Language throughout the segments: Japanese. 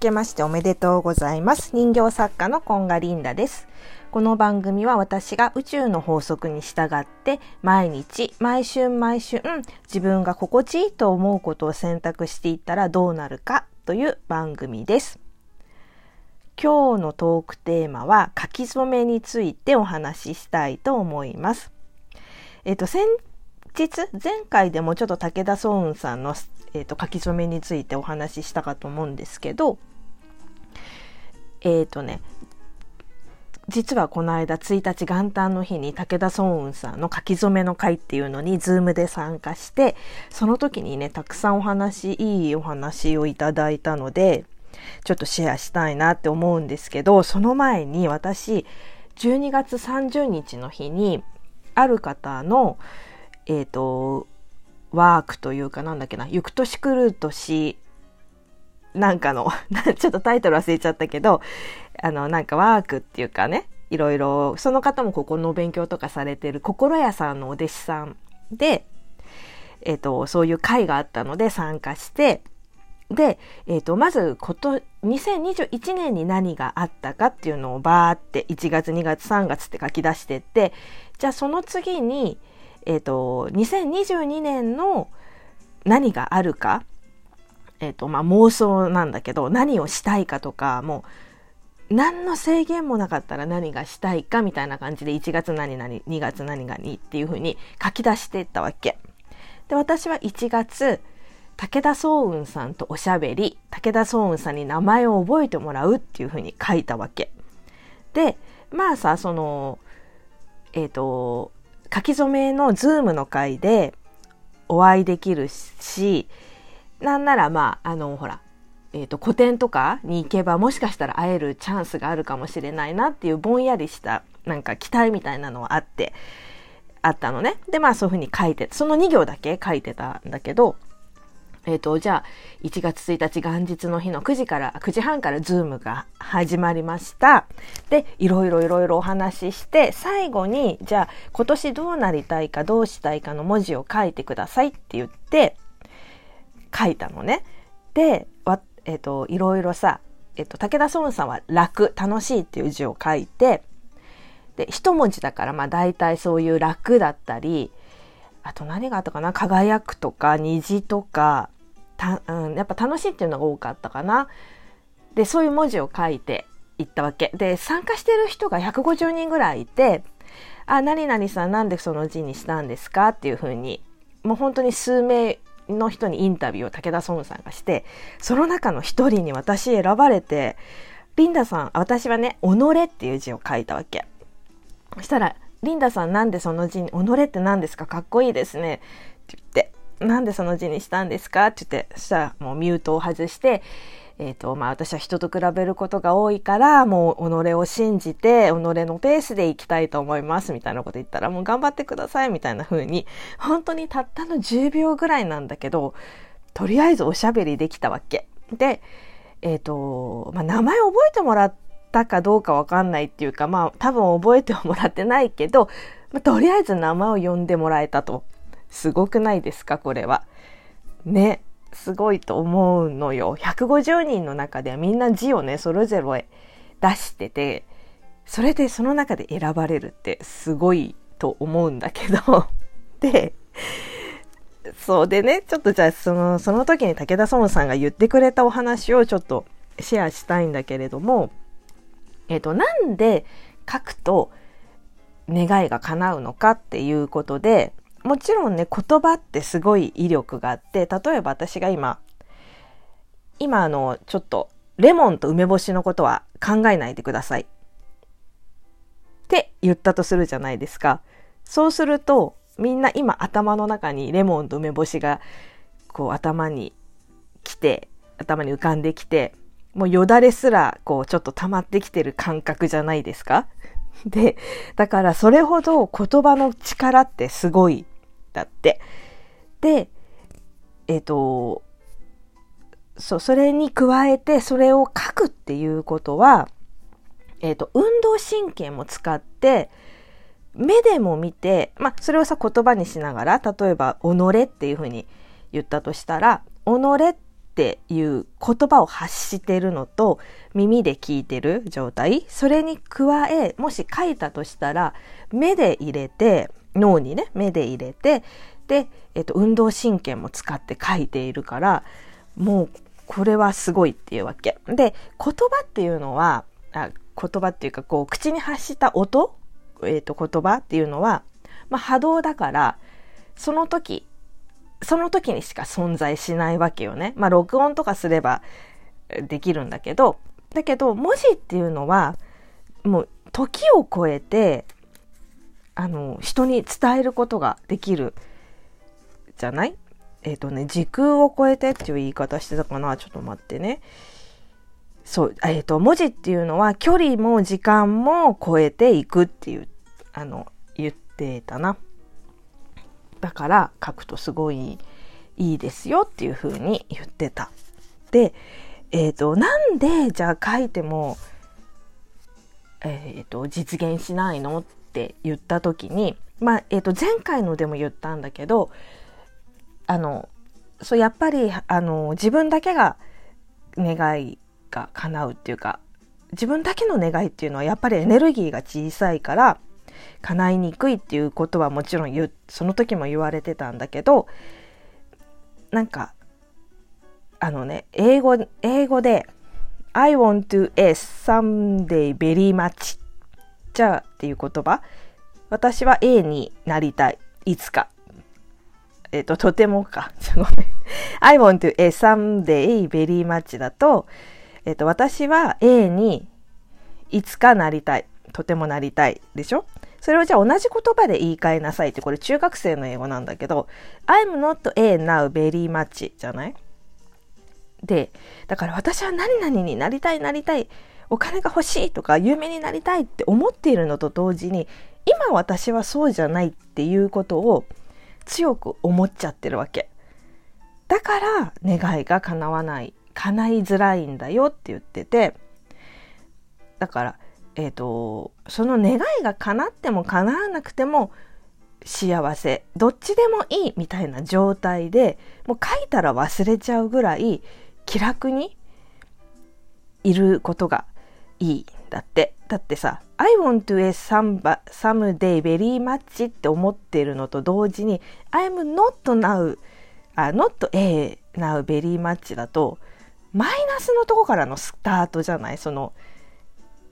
けましておめでとうございます。人形作家のコンガリンダです。この番組は私が宇宙の法則に従って毎日、毎春毎春、自分が心地いいと思うことを選択していったらどうなるかという番組です。今日のトークテーマは書き初めについてお話ししたいと思います。えっと、先日、前回でもちょっと武田壮雲さんのえーと、書き初めについてお話ししたかと思うんですけどえっ、ー、とね実はこの間1日元旦の日に武田壮雲さんの書き初めの会っていうのにズームで参加してその時にねたくさんお話いいお話をいただいたのでちょっとシェアしたいなって思うんですけどその前に私12月30日の日にある方のえっ、ー、とワークというかなんだっけな、行く年来る年なんかの ちょっとタイトル忘れちゃったけど、あの、なんかワークっていうかね、いろいろ、その方もここの勉強とかされてる心屋さんのお弟子さんで、えっ、ー、と、そういう会があったので参加して、で、えっ、ー、と、まずこと、2021年に何があったかっていうのをバーって1月、2月、3月って書き出してって、じゃあその次に、えっ、ー、と、2022年の何があるか、えっ、ー、と、まあ、妄想なんだけど、何をしたいかとか、もう、何の制限もなかったら何がしたいかみたいな感じで1月何々、2月何々っていうふうに書き出していったわけ。で、私は1月、武田壮雲さんとおしゃべり、武田壮雲さんに名前を覚えてもらうっていうふうに書いたわけ。で、まあさ、その、えっ、ー、と、書き初めの Zoom の会でお会いできるし、なんならまあ、あの、ほら、え、ー、と、個展とかに行けばもしかしたら会えるチャンスがあるかもしれないなっていうぼんやりしたなんか期待みたいなのはあって、あったのね。で、まあそういうふうに書いて、その2行だけ書いてたんだけど、えっ、ー、と、じゃあ、1月1日元日の日の9時から、9時半から Zoom が始まりました。で、いろいろいろいろお話しして、最後に、じゃあ、今年どうなりたいか、どうしたいかの文字を書いてくださいって言って、書いたのね。で、わえっ、ー、と、いろいろさ、えっ、ー、と、武田総務さんは楽、楽しいっていう字を書いて、で、一文字だから、まあ大体そういう楽だったり、あと何があったかな？輝くとか虹とかた、うん、やっぱ楽しいっていうのが多かったかな。でそういう文字を書いていったわけで参加してる人が150人ぐらいいて「あ何々さんなんでその字にしたんですか?」っていうふうにもう本当に数名の人にインタビューを武田孫さんがしてその中の一人に私選ばれてリンダさん私はね「己」っていう字を書いたわけ。そしたらリンダさんなんでその字に、己って何ですか？かっこいいですね。って言って、なんでその字にしたんですかって言って、そしたらもうミュートを外して、えっ、ー、と、まあ私は人と比べることが多いから、もう己を信じて、己のペースでいきたいと思います、みたいなこと言ったら、もう頑張ってください、みたいな風に、本当にたったの10秒ぐらいなんだけど、とりあえずおしゃべりできたわけ。で、えっ、ー、と、まあ名前覚えてもらっ、たかどうかわかんないっていうか、まあ多分覚えてもらってないけど、まあ、とりあえず名前を呼んでもらえたと。すごくないですか、これは。ね。すごいと思うのよ。150人の中ではみんな字をね、それぞれ出してて、それでその中で選ばれるってすごいと思うんだけど、で、そうでね、ちょっとじゃあその、その時に武田孫さんが言ってくれたお話をちょっとシェアしたいんだけれども、えっ、と、なんで書くと願いが叶うのかっていうことで、もちろんね、言葉ってすごい威力があって、例えば私が今、今あの、ちょっと、レモンと梅干しのことは考えないでください。って言ったとするじゃないですか。そうすると、みんな今頭の中にレモンと梅干しが、こう頭に来て、頭に浮かんできて、もうよだれすら、こう、ちょっと溜まってきてる感覚じゃないですかで、だからそれほど言葉の力ってすごい、だって。で、えっ、ー、と、そう、それに加えて、それを書くっていうことは、えっ、ー、と、運動神経も使って、目でも見て、まあ、それをさ、言葉にしながら、例えば、己っていうふうに言ったとしたら、己っていう言葉を発してるのと耳で聞いてる状態それに加えもし書いたとしたら目で入れて脳にね目で入れてで、えっと、運動神経も使って書いているからもうこれはすごいっていうわけ。で言葉っていうのはあ言葉っていうかこう口に発した音、えっと、言葉っていうのは、まあ、波動だからその時その時にしか存在しないわけよね。まあ録音とかすればできるんだけどだけど文字っていうのはもう時を超えてあの人に伝えることができるじゃない？えっ、ー、とね時空を超えてっていう言い方してたかな？ちょっと待ってね。そう、えっ、ー、と文字っていうのは距離も時間も超えていくっていうあの言ってたな。だから書くとすごいいいですよっていう風に言ってた。で、えっ、ー、と、なんでじゃあ書いても、えっ、ー、と、実現しないの？っって言った時に、まあ、え、ー、と、前回のでも言ったんだけど、あの、そう、やっぱり、あの、自分だけが願いが叶うっていうか、自分だけの願いっていうのはやっぱりエネルギーが小さいから叶いにくいっていうことはもちろんその時も言われてたんだけどなんかあのね、英語、英語で I want to a someday very much じゃあっていう言葉私は A になりたい。いつか。えっ、ー、と、とてもか。すごめん。I want to a someday very much だと、えっ、ー、と、私は A にいつかなりたい。とてもなりたい。でしょ？それをじゃあ同じ言葉で言い換えなさいって、これ中学生の英語なんだけど、I'm not A now very much じゃない？で、だから私は何々になりたいなりたい、お金が欲しいとか有名になりたいって思っているのと同時に、今私はそうじゃないっていうことを強く思っちゃってるわけ。だから願いが叶わない、叶いづらいんだよって言ってて、だから、えっ、ー、と、その願いが叶っても叶わなくても幸せ、どっちでもいいみたいな状態で、もう書いたら忘れちゃうぐらい気楽にいることがいいだって。だってさ、I want to a someday very much って思ってるのと同時に I'm not now あ not a now very much だとマイナスのとこからのスタートじゃない？その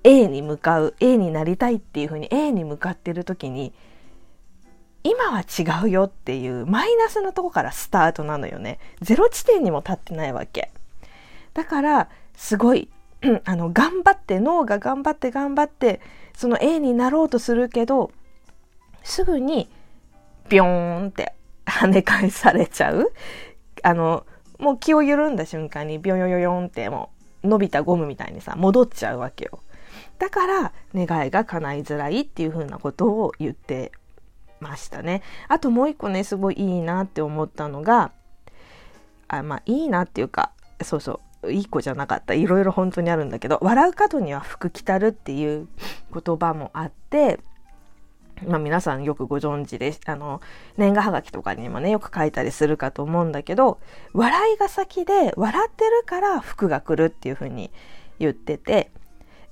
A に向かう A になりたいっていうふうに A に向かってる時に今は違うよっていうマイナスのとこからスタートなのよね。ゼロ地点にも立ってないわけ。だから、すごい、あの、頑張って、脳が頑張って頑張って、その A になろうとするけど、すぐに、ビョーンって跳ね返されちゃう。あの、もう気を緩んだ瞬間にビョヨヨヨンってもう伸びたゴムみたいにさ、戻っちゃうわけよ。だから、願いが叶いづらいっていうふうなことを言ってましたね。あともう一個ね、すごいいいなって思ったのが、あまあいいなっていうか、そうそう、いい子じゃなかった。いろいろ本当にあるんだけど、笑う角には福来たるっていう言葉もあって、まあ皆さんよくご存知で、あの、年賀はがきとかにもね、よく書いたりするかと思うんだけど、笑いが先で、笑ってるから福が来るっていうふうに言ってて、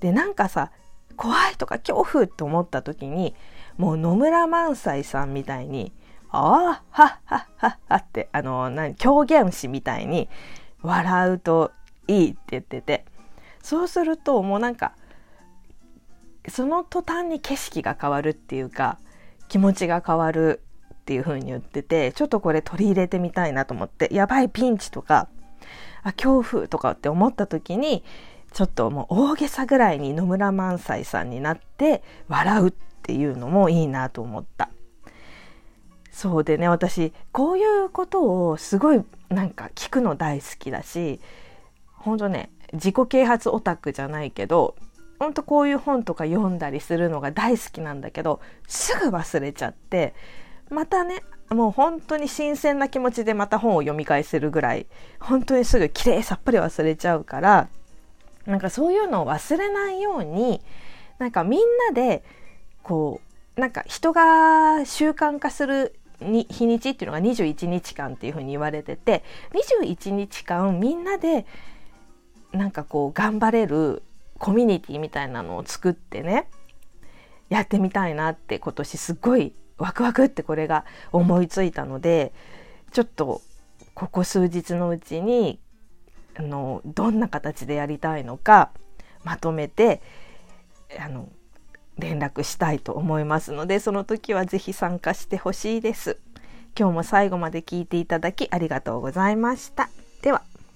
で、なんかさ、怖いとか恐怖と思った時に、もう野村萬斎さんみたいに、ああ、はっはっはっはって、あの、何、狂言師みたいに笑うといいって言ってて、そうするともうなんか、その途端に景色が変わるっていうか、気持ちが変わるっていう風に言ってて、ちょっとこれ取り入れてみたいなと思って、やばいピンチとか、あ、恐怖とかって思った時に、ちょっともう大げさぐらいに野村萬斎さんになって笑うっていうのもいいなと思った。そうでね私こういうことをすごいなんか聞くの大好きだし本当ね自己啓発オタクじゃないけど本当こういう本とか読んだりするのが大好きなんだけどすぐ忘れちゃってまたねもう本当に新鮮な気持ちでまた本を読み返せるぐらい本当にすぐきれいさっぱり忘れちゃうからなんかそういうのを忘れないようになんかみんなでこうなんか人が習慣化するに日にちっていうのが21日間っていうふうに言われてて21日間みんなでなんかこう頑張れるコミュニティみたいなのを作ってねやってみたいなって今年すっごいワクワクってこれが思いついたのでちょっとここ数日のうちにあのどんな形でやりたいのかまとめてあの連絡したいと思いますのでその時は是非参加してほしいです。今日も最後まで聞いていただきありがとうございました。